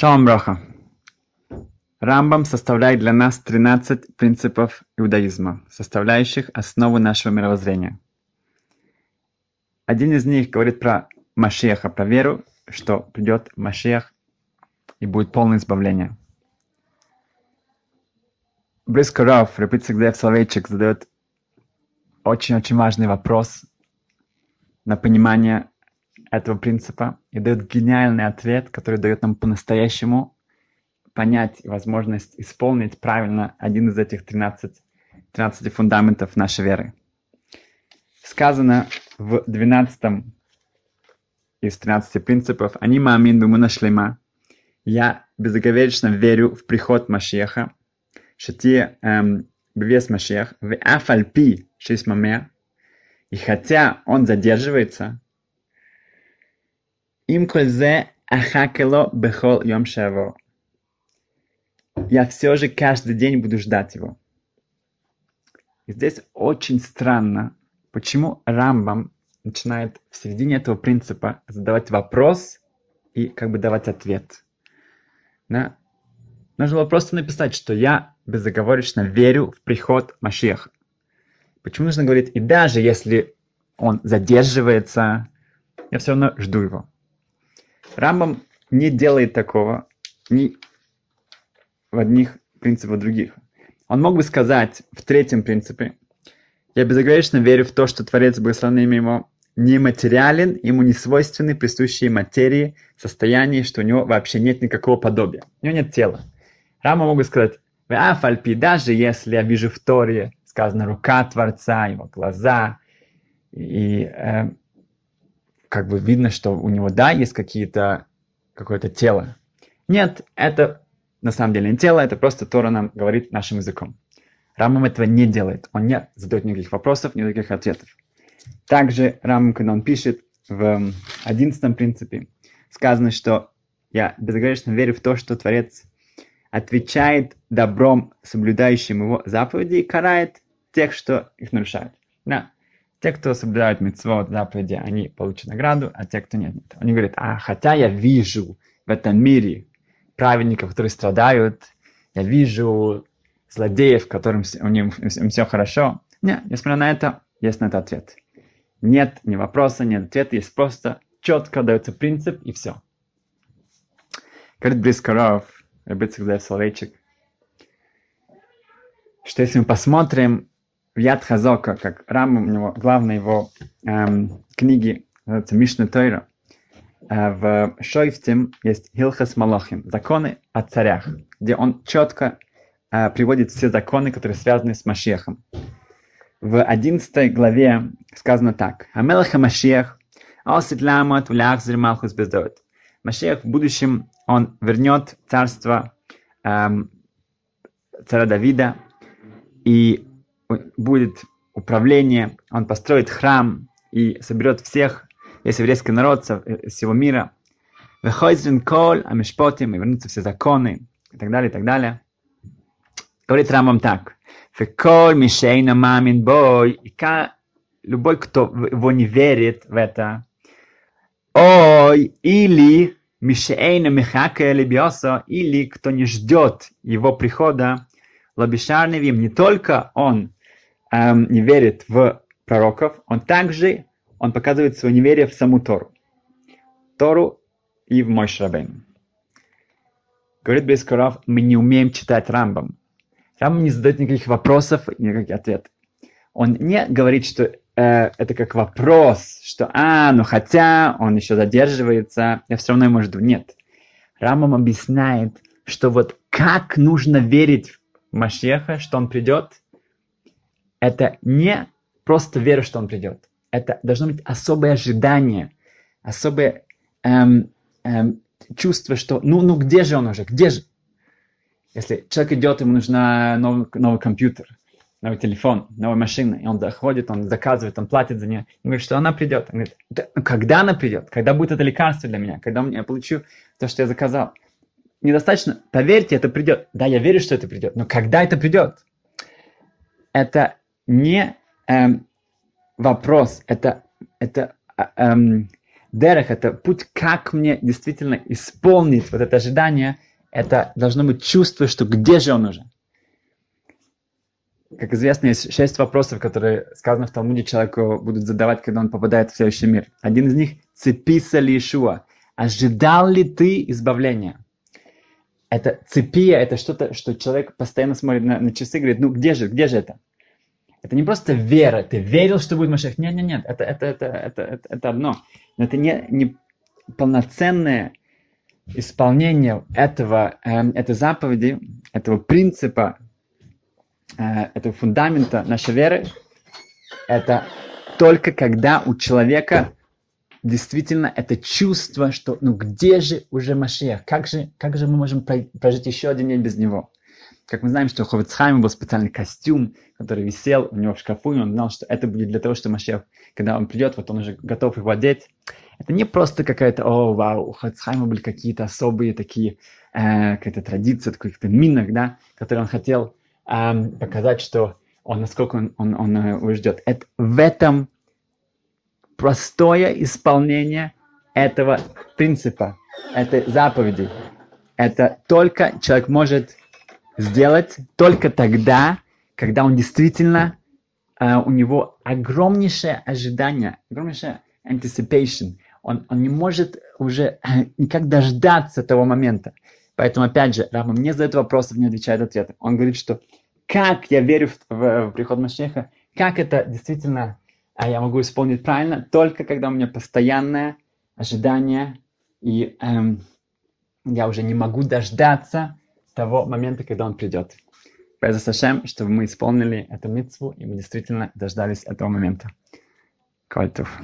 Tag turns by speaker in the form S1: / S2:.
S1: Шалом Броха. Рамбам составляет для нас 13 принципов иудаизма, составляющих основу нашего мировоззрения. Один из них говорит про Машеха, про веру, что придет Машех и будет полное избавление. Брискоров, Репицик Соловейчик, задает очень-очень важный вопрос на понимание этого принципа и дает гениальный ответ, который дает нам по-настоящему понять возможность исполнить правильно один из этих 13, 13 фундаментов нашей веры. Сказано в 12 из 13 принципов «Они маамин бимуна шлема» «Я безоговорочно верю в приход Машеха, шати эм, бевес Машех, в афальпи шисмамер, и хотя он задерживается, им кользе ахакело бехол йом шаво. Я все же каждый день буду ждать его. И здесь очень странно, почему Рамбам начинает в середине этого принципа задавать вопрос и как бы давать ответ. Да? Нужно было просто написать, что я безоговорочно верю в приход Машеха. Почему нужно говорить, и даже если он задерживается, я все равно жду его. Рамбам не делает такого ни в одних принципах других. Он мог бы сказать в третьем принципе, я безоговорочно верю в то, что Творец благословенный имя его нематериален, ему не свойственны присущие материи, состояние, что у него вообще нет никакого подобия. У него нет тела. Рама могу сказать, в Афальпи, даже если я вижу в Торе, сказано рука Творца, его глаза, и э, как бы видно, что у него, да, есть какие-то, какое-то тело. Нет, это на самом деле не тело, это просто Тора нам говорит нашим языком. Рамам этого не делает. Он не задает никаких вопросов, никаких ответов. Также Рамам, когда он пишет в одиннадцатом принципе, сказано, что я безоговорочно верю в то, что Творец отвечает добром соблюдающим его заповеди и карает тех, что их нарушают. Да. Те, кто соблюдают митцвот, заповеди, они получат награду, а те, кто нет, нет. Они говорят, а хотя я вижу в этом мире праведников, которые страдают, я вижу злодеев, которым у них им все хорошо. Нет, несмотря на это, есть на это ответ. Нет ни вопроса, нет ответа, есть просто четко дается принцип и все. Говорит Брискаров, Рабицик Соловейчик, что если мы посмотрим в Яд Хазока, как Рам, у него главной его эм, книги, называется Мишна Тойра, э, в Шойфтим есть Хилхас Малохим, законы о царях, где он четко э, приводит все законы, которые связаны с Машехом. В 11 главе сказано так. Амелаха Машех, Аосит Ламот, Влахзир Малхус Бездот. Машех в будущем, он вернет царство эм, царя Давида, и будет управление, он построит храм и соберет всех, весь еврейский народ со э, всего мира. Выходит кол, а мешпотим, и вернутся все законы, и так далее, и так далее. Говорит Рамбам так. Фекол мишейна мамин бой. И любой, кто его не верит в это, ой, или мишейна михака либиоса, или кто не ждет его прихода, лабишарневим, не только он эм, не верит в пророков, он также он показывает свое неверие в саму Тору. Тору и в мой Шрабейн. Говорит Бескуров, мы не умеем читать Рамбам. Рамбам не задает никаких вопросов, никаких ответов. Он не говорит, что э, это как вопрос, что, а, ну хотя он еще задерживается, я все равно ему жду. Нет. Рамбам объясняет, что вот как нужно верить в Машеха, что он придет, это не просто вера, что он придет. Это должно быть особое ожидание, особое эм, эм, чувство, что ну, ну где же он уже, где же? Если человек идет, ему нужен новый, новый компьютер, новый телефон, новая машина, и он заходит, он заказывает, он платит за нее, и говорит, что она придет. Он говорит, ну, когда она придет? Когда будет это лекарство для меня? Когда я получу то, что я заказал? Недостаточно, поверьте, это придет. Да, я верю, что это придет, но когда это придет? Это не эм, вопрос, это, это эм, Дерех – это путь, как мне действительно исполнить вот это ожидание. Это должно быть чувство, что где же он уже. Как известно, есть шесть вопросов, которые сказано в Талмуде человеку будут задавать, когда он попадает в следующий мир. Один из них – цеписа ли Ишуа? Ожидал ли ты избавления? Это цепия, это что-то, что человек постоянно смотрит на, на часы и говорит, ну где же, где же это? Это не просто вера, ты верил, что будет Машех. Нет, нет, нет, это, это, это, это, это, это одно. Но это не, не полноценное исполнение этого, э, этой заповеди, этого принципа, э, этого фундамента нашей веры. Это только когда у человека действительно это чувство, что ну где же уже Машех, как же, как же мы можем прожить еще один день без него. Как мы знаем, что у Ховецхайма был специальный костюм, который висел у него в шкафу, и он знал, что это будет для того, что Машех, когда он придет, вот он уже готов его одеть. Это не просто какая-то, о, вау, у Ховецхайма были какие-то особые такие, э, какая-то традиция, каких-то минок, да, которые он хотел э, показать, что он, насколько он, он, он, его ждет. Это, в этом простое исполнение этого принципа, этой заповеди. Это только человек может сделать только тогда, когда он действительно, uh, у него огромнейшее ожидание, огромнейшее anticipation. Он, он не может уже никак дождаться того момента. Поэтому, опять же, Рама мне задает вопросы, мне отвечает ответы. Он говорит, что как я верю в, в, в приход Машеха, как это действительно а я могу исполнить правильно только когда у меня постоянное ожидание, и эм, я уже не могу дождаться того момента, когда он придет. Без Сашем, чтобы мы исполнили эту митцву, и мы действительно дождались этого момента. Кольтов.